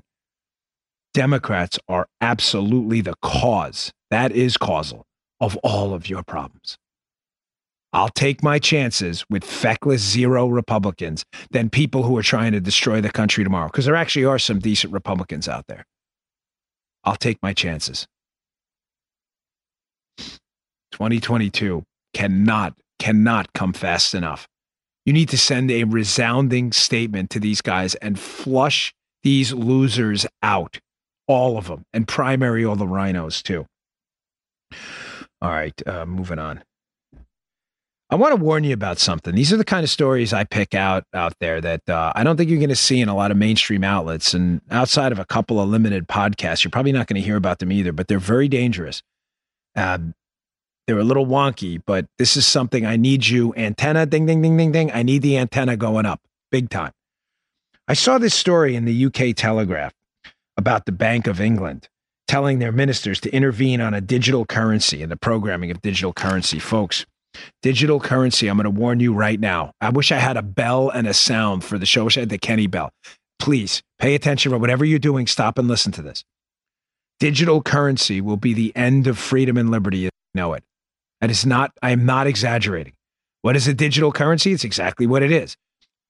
Speaker 2: Democrats are absolutely the cause, that is causal, of all of your problems. I'll take my chances with feckless zero Republicans than people who are trying to destroy the country tomorrow, because there actually are some decent Republicans out there. I'll take my chances. 2022 cannot, cannot come fast enough. You need to send a resounding statement to these guys and flush these losers out, all of them, and primary all the RINOs too. All right, uh, moving on. I want to warn you about something. These are the kind of stories I pick out out there that uh, I don't think you're going to see in a lot of mainstream outlets. And outside of a couple of limited podcasts, you're probably not going to hear about them either, but they're very dangerous. Uh, they're a little wonky, but this is something I need you antenna ding, ding, ding, ding, ding. I need the antenna going up big time. I saw this story in the UK Telegraph about the Bank of England telling their ministers to intervene on a digital currency and the programming of digital currency. Folks, Digital currency. I'm going to warn you right now. I wish I had a bell and a sound for the show. I wish I had the Kenny bell. please pay attention. Whatever you're doing, stop and listen to this. Digital currency will be the end of freedom and liberty as you know it. And it's not, I am not exaggerating. What is a digital currency? It's exactly what it is.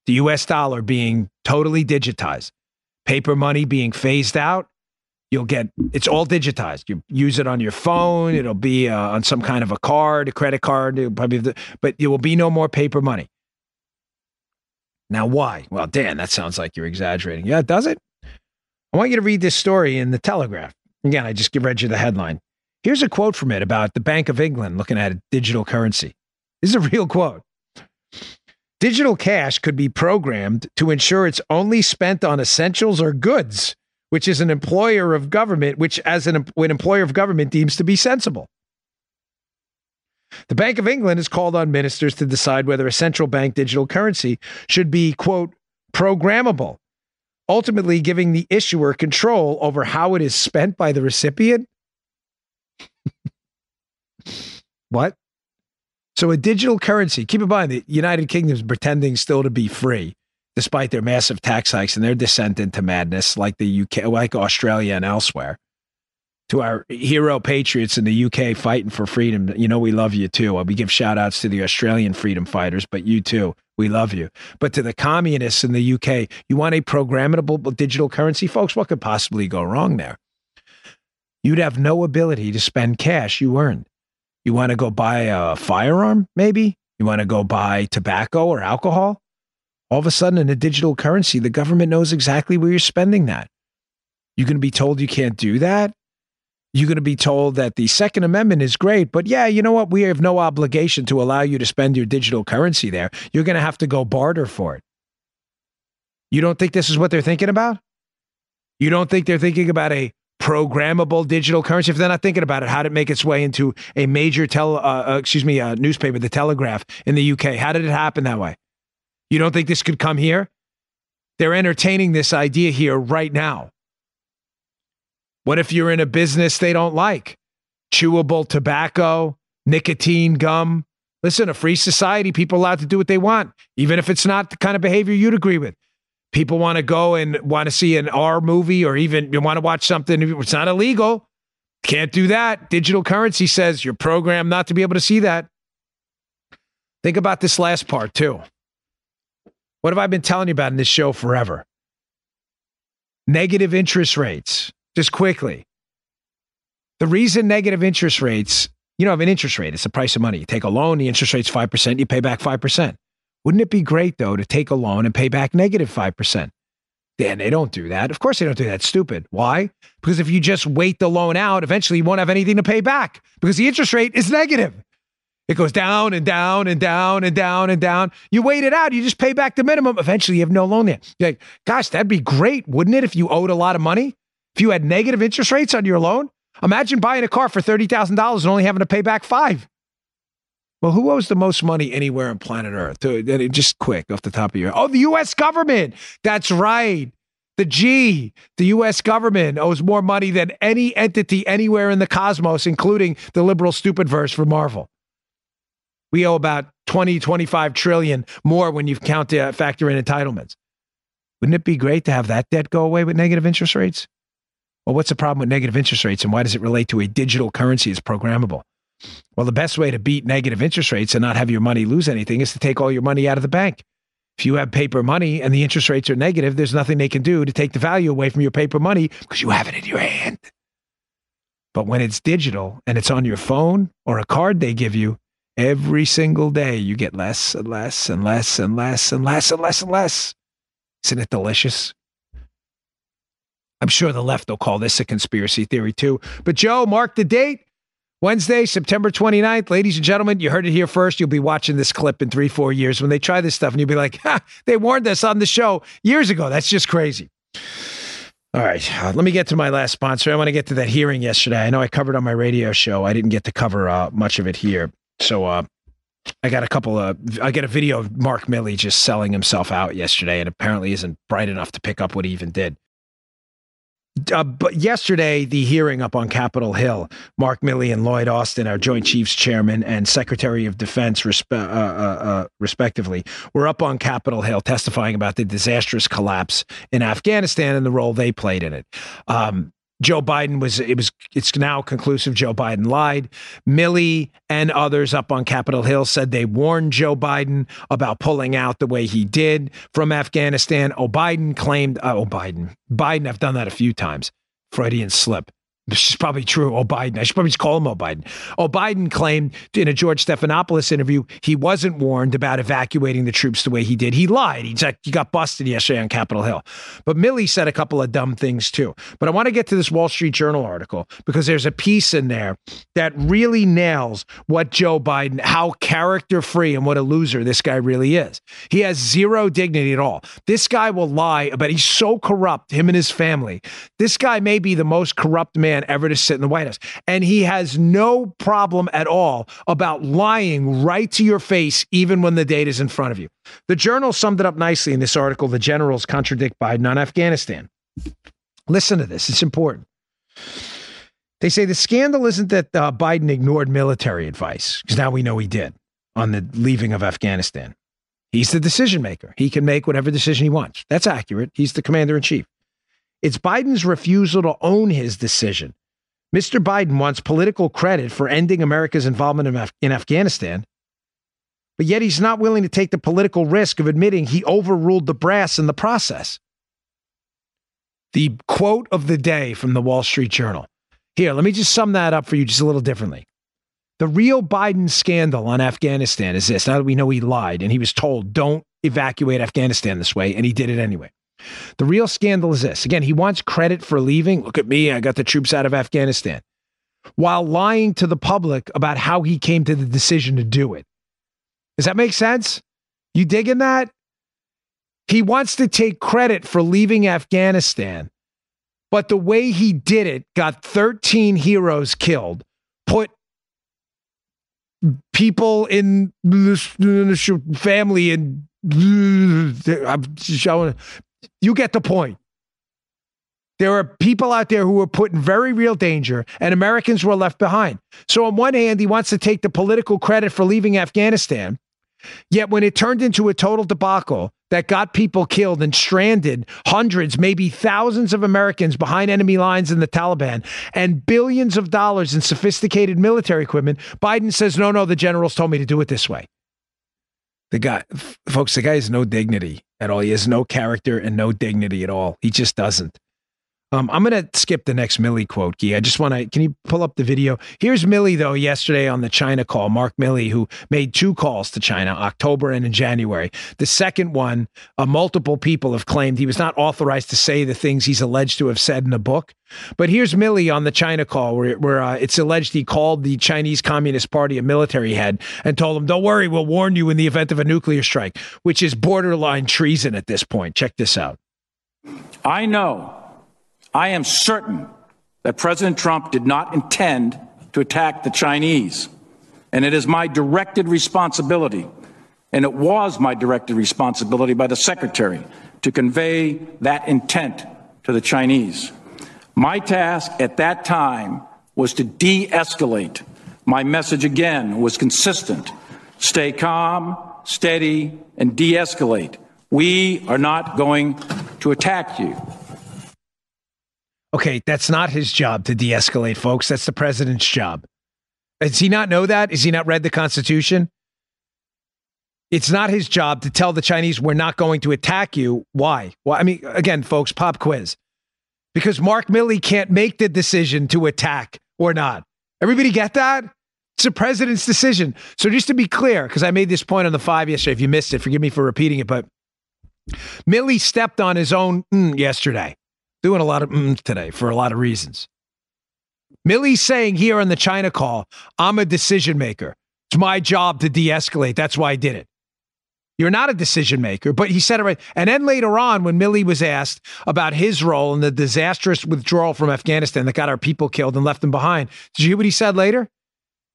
Speaker 2: The US dollar being totally digitized, paper money being phased out. You'll get it's all digitized. You use it on your phone. It'll be uh, on some kind of a card, a credit card, probably, but there will be no more paper money. Now, why? Well, Dan, that sounds like you're exaggerating. Yeah, does it? I want you to read this story in the Telegraph. Again, I just read you the headline. Here's a quote from it about the Bank of England looking at a digital currency. This is a real quote. Digital cash could be programmed to ensure it's only spent on essentials or goods, which is an employer of government, which as an, an employer of government deems to be sensible. The Bank of England has called on ministers to decide whether a central bank digital currency should be, quote, programmable, ultimately giving the issuer control over how it is spent by the recipient. (laughs) what? So a digital currency, keep in mind the United Kingdom is pretending still to be free, despite their massive tax hikes and their descent into madness, like the UK, like Australia and elsewhere to our hero patriots in the UK fighting for freedom. You know, we love you too. We give shout outs to the Australian freedom fighters, but you too. We love you. But to the communists in the UK, you want a programmable digital currency, folks? What could possibly go wrong there? You'd have no ability to spend cash you earned. You want to go buy a firearm, maybe? You want to go buy tobacco or alcohol? All of a sudden, in a digital currency, the government knows exactly where you're spending that. You're going to be told you can't do that? you're going to be told that the Second Amendment is great, but yeah, you know what? We have no obligation to allow you to spend your digital currency there. You're going to have to go barter for it. You don't think this is what they're thinking about? You don't think they're thinking about a programmable digital currency? If they're not thinking about it, how did it make its way into a major tele, uh, uh, excuse me, uh, newspaper, the Telegraph in the UK? How did it happen that way? You don't think this could come here? They're entertaining this idea here right now. What if you're in a business they don't like? Chewable tobacco, nicotine gum. Listen, a free society, people allowed to do what they want, even if it's not the kind of behavior you'd agree with. People want to go and want to see an R movie or even you want to watch something. It's not illegal. Can't do that. Digital currency says you're programmed not to be able to see that. Think about this last part, too. What have I been telling you about in this show forever? Negative interest rates just quickly. The reason negative interest rates, you know, have an interest rate, it's the price of money. You take a loan, the interest rate's 5%, you pay back 5%. Wouldn't it be great, though, to take a loan and pay back negative 5%? Dan, they don't do that. Of course, they don't do that. Stupid. Why? Because if you just wait the loan out, eventually you won't have anything to pay back because the interest rate is negative. It goes down and down and down and down and down. You wait it out. You just pay back the minimum. Eventually, you have no loan there. You're like, gosh, that'd be great, wouldn't it, if you owed a lot of money? If you had negative interest rates on your loan, imagine buying a car for $30,000 and only having to pay back five. Well, who owes the most money anywhere on planet Earth? Just quick off the top of your head. Oh, the US government. That's right. The G, the US government owes more money than any entity anywhere in the cosmos, including the liberal stupid verse for Marvel. We owe about 20, 25 trillion more when you count uh, factor in entitlements. Wouldn't it be great to have that debt go away with negative interest rates? Well, what's the problem with negative interest rates and why does it relate to a digital currency that's programmable? Well, the best way to beat negative interest rates and not have your money lose anything is to take all your money out of the bank. If you have paper money and the interest rates are negative, there's nothing they can do to take the value away from your paper money because you have it in your hand. But when it's digital and it's on your phone or a card they give you, every single day you get less and less and less and less and less and less and less. Isn't it delicious? I'm sure the left will call this a conspiracy theory too. But Joe, mark the date. Wednesday, September 29th. Ladies and gentlemen, you heard it here first. You'll be watching this clip in three, four years when they try this stuff, and you'll be like, ha, they warned us on the show years ago. That's just crazy. All right, uh, let me get to my last sponsor. I want to get to that hearing yesterday. I know I covered on my radio show. I didn't get to cover uh, much of it here. So uh, I got a couple of, I got a video of Mark Milley just selling himself out yesterday, and apparently isn't bright enough to pick up what he even did. uh, but yesterday, the hearing up on Capitol Hill, Mark Milley and Lloyd Austin, our Joint Chiefs Chairman and Secretary of Defense, respe- uh, uh, uh, respectively, were up on Capitol Hill testifying about the disastrous collapse in Afghanistan and the role they played in it. Um, Joe Biden was it was it's now conclusive Joe Biden lied. Milley and others up on Capitol Hill said they warned Joe Biden about pulling out the way he did from Afghanistan. Oh Biden claimed oh Biden Biden I've done that a few times. Freudian slip. This is probably true. Oh, Biden. I should probably just call him Oh, Biden. Oh, Biden claimed in a George Stephanopoulos interview he wasn't warned about evacuating the troops the way he did. He lied. He, he got busted yesterday on Capitol Hill. But Milley said a couple of dumb things too. But I want to get to this Wall Street Journal article because there's a piece in there that really nails what Joe Biden, how character free and what a loser this guy really is. He has zero dignity at all. This guy will lie but he's so corrupt, him and his family. This guy may be the most corrupt man man ever to sit in the White House. And he has no problem at all about lying right to your face, even when the data is in front of you. The journal summed it up nicely in this article The Generals Contradict Biden on Afghanistan. Listen to this, it's important. They say the scandal isn't that uh, Biden ignored military advice, because now we know he did on the leaving of Afghanistan. He's the decision maker. He can make whatever decision he wants. That's accurate. He's the commander in chief. It's Biden's refusal to own his decision. Mr. Biden wants political credit for ending America's involvement in, Af- in Afghanistan, but yet he's not willing to take the political risk of admitting he overruled the brass in the process. The quote of the day from the Wall Street Journal. Here, let me just sum that up for you just a little differently. The real Biden scandal on Afghanistan is this. Now that we know he lied and he was told, don't evacuate Afghanistan this way, and he did it anyway. The real scandal is this. Again, he wants credit for leaving. Look at me. I got the troops out of Afghanistan while lying to the public about how he came to the decision to do it. Does that make sense? You digging that? He wants to take credit for leaving Afghanistan, but the way he did it got 13 heroes killed, put people in the family and I'm showing you get the point. There are people out there who were put in very real danger, and Americans were left behind. So, on one hand, he wants to take the political credit for leaving Afghanistan. Yet, when it turned into a total debacle that got people killed and stranded hundreds, maybe thousands of Americans behind enemy lines in the Taliban and billions of dollars in sophisticated military equipment, Biden says, no, no, the generals told me to do it this way. The guy, folks, the guy has no dignity at all. He has no character and no dignity at all. He just doesn't. Um, I'm going to skip the next Milley quote, Guy. I just want to, can you pull up the video? Here's Milley, though, yesterday on the China call, Mark Milley, who made two calls to China, October and in January. The second one, uh, multiple people have claimed he was not authorized to say the things he's alleged to have said in a book. But here's Milley on the China call, where, where uh, it's alleged he called the Chinese Communist Party a military head and told him, don't worry, we'll warn you in the event of a nuclear strike, which is borderline treason at this point. Check this out.
Speaker 9: I know I am certain that President Trump did not intend to attack the Chinese. And it is my directed responsibility, and it was my directed responsibility by the Secretary to convey that intent to the Chinese. My task at that time was to de escalate. My message again was consistent stay calm, steady, and de escalate. We are not going to attack you.
Speaker 2: Okay, that's not his job to de escalate, folks. That's the president's job. Does he not know that? Is he not read the Constitution? It's not his job to tell the Chinese we're not going to attack you. Why? Well, I mean, again, folks, pop quiz. Because Mark Milley can't make the decision to attack or not. Everybody get that? It's the president's decision. So just to be clear, because I made this point on the five yesterday, if you missed it, forgive me for repeating it, but Milley stepped on his own mm, yesterday doing a lot of mm today for a lot of reasons. Milley's saying here on the China call, I'm a decision maker. It's my job to de escalate. That's why I did it. You're not a decision maker, but he said it right. And then later on, when Milley was asked about his role in the disastrous withdrawal from Afghanistan that got our people killed and left them behind, did you hear what he said later?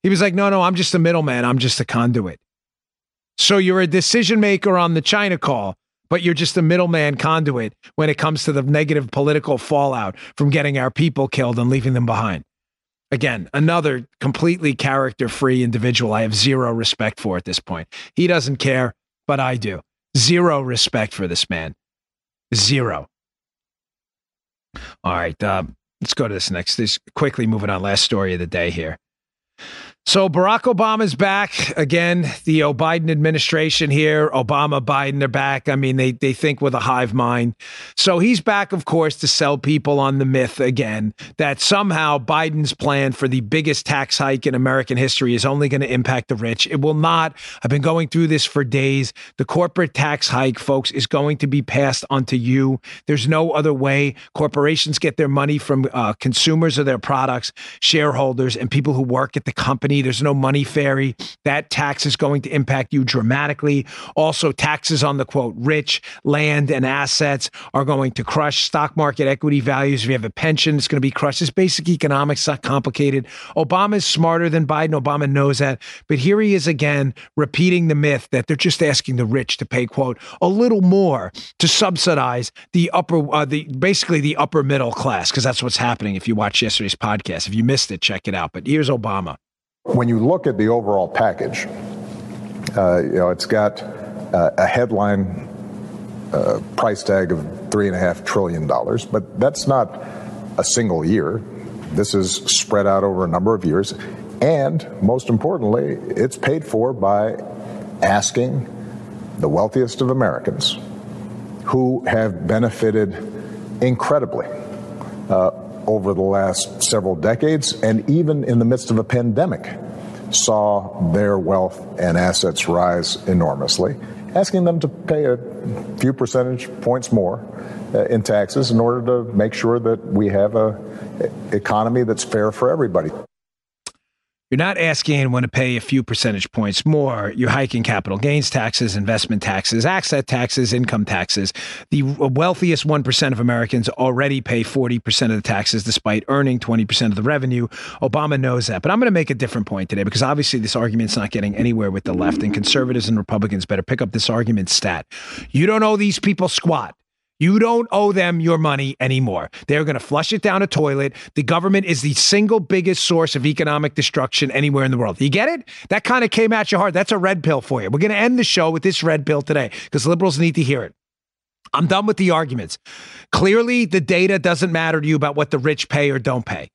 Speaker 2: He was like, no, no, I'm just a middleman. I'm just a conduit. So you're a decision maker on the China call, but you're just a middleman conduit when it comes to the negative political fallout from getting our people killed and leaving them behind. Again, another completely character free individual I have zero respect for at this point. He doesn't care, but I do. Zero respect for this man. Zero. All right. Uh, let's go to this next. This quickly moving on. Last story of the day here. So Barack Obama's back again. The Biden administration here, Obama, Biden, they're back. I mean, they they think with a hive mind. So he's back, of course, to sell people on the myth again that somehow Biden's plan for the biggest tax hike in American history is only going to impact the rich. It will not. I've been going through this for days. The corporate tax hike, folks, is going to be passed onto you. There's no other way. Corporations get their money from uh, consumers of their products, shareholders, and people who work at the company there's no money fairy. That tax is going to impact you dramatically. Also, taxes on the quote rich, land, and assets are going to crush stock market equity values. If you have a pension, it's going to be crushed. It's basic economics, not complicated. Obama is smarter than Biden. Obama knows that. But here he is again, repeating the myth that they're just asking the rich to pay, quote, a little more to subsidize the upper, uh, the basically the upper middle class, because that's what's happening if you watch yesterday's podcast. If you missed it, check it out. But here's Obama.
Speaker 10: When you look at the overall package, uh, you know, it's got uh, a headline uh, price tag of three and a half trillion dollars, but that's not a single year. This is spread out over a number of years, and most importantly, it's paid for by asking the wealthiest of Americans, who have benefited incredibly uh, over the last several decades, and even in the midst of a pandemic, saw their wealth and assets rise enormously, asking them to pay a few percentage points more uh, in taxes in order to make sure that we have an economy that's fair for everybody.
Speaker 2: You're not asking anyone to pay a few percentage points more. You're hiking capital gains taxes, investment taxes, asset taxes, income taxes. The wealthiest 1% of Americans already pay 40% of the taxes despite earning 20% of the revenue. Obama knows that. But I'm going to make a different point today because obviously this argument's not getting anywhere with the left, and conservatives and Republicans better pick up this argument stat. You don't owe these people squat. You don't owe them your money anymore. They're going to flush it down a toilet. The government is the single biggest source of economic destruction anywhere in the world. You get it? That kind of came at you hard. That's a red pill for you. We're going to end the show with this red pill today because liberals need to hear it. I'm done with the arguments. Clearly, the data doesn't matter to you about what the rich pay or don't pay.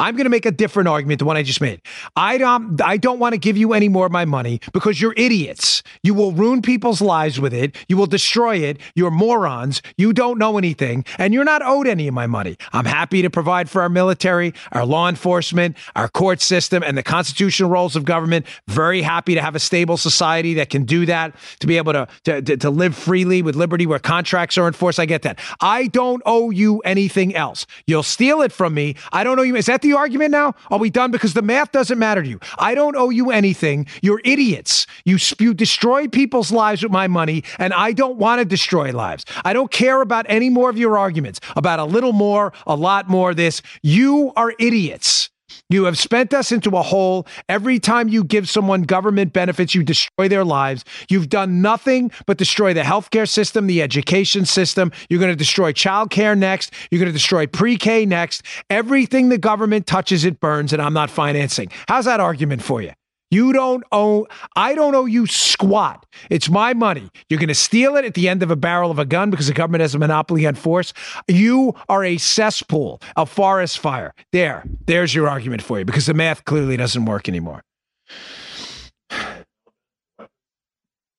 Speaker 2: I'm going to make a different argument than what I just made. Um, I don't, I don't want to give you any more of my money because you're idiots. You will ruin people's lives with it. You will destroy it. You're morons. You don't know anything, and you're not owed any of my money. I'm happy to provide for our military, our law enforcement, our court system, and the constitutional roles of government. Very happy to have a stable society that can do that, to be able to, to, to, to live freely with liberty where contracts are enforced. I get that. I don't owe you anything else. You'll steal it from me. I don't owe you. Is that the argument now? Are we done? Because the math doesn't matter to you. I don't owe you anything. You're idiots. You, you destroy people's lives with my money, and I don't want to destroy lives. I don't care about any more of your arguments about a little more, a lot more, this. You are idiots. You have spent us into a hole. Every time you give someone government benefits, you destroy their lives. You've done nothing but destroy the healthcare system, the education system. You're going to destroy childcare next. You're going to destroy pre K next. Everything the government touches, it burns, and I'm not financing. How's that argument for you? You don't owe, I don't owe you squat. It's my money. You're going to steal it at the end of a barrel of a gun because the government has a monopoly on force. You are a cesspool, a forest fire. There, there's your argument for you because the math clearly doesn't work anymore.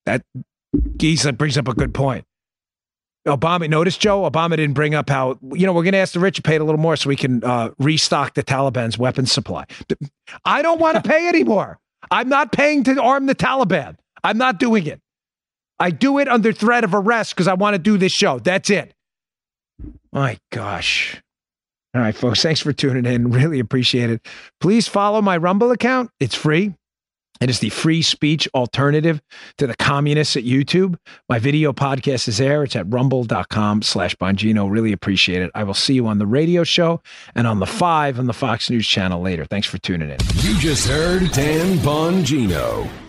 Speaker 2: That Giesler brings up a good point. Obama, notice Joe, Obama didn't bring up how, you know, we're going to ask the rich to pay a little more so we can uh, restock the Taliban's weapons supply. I don't want to pay anymore. I'm not paying to arm the Taliban. I'm not doing it. I do it under threat of arrest because I want to do this show. That's it. My gosh. All right, folks, thanks for tuning in. Really appreciate it. Please follow my Rumble account. It's free. It is the free speech alternative to the communists at YouTube. My video podcast is there. It's at rumble.com slash Bongino. Really appreciate it. I will see you on the radio show and on the five on the Fox News channel later. Thanks for tuning in.
Speaker 1: You just heard Dan Bongino.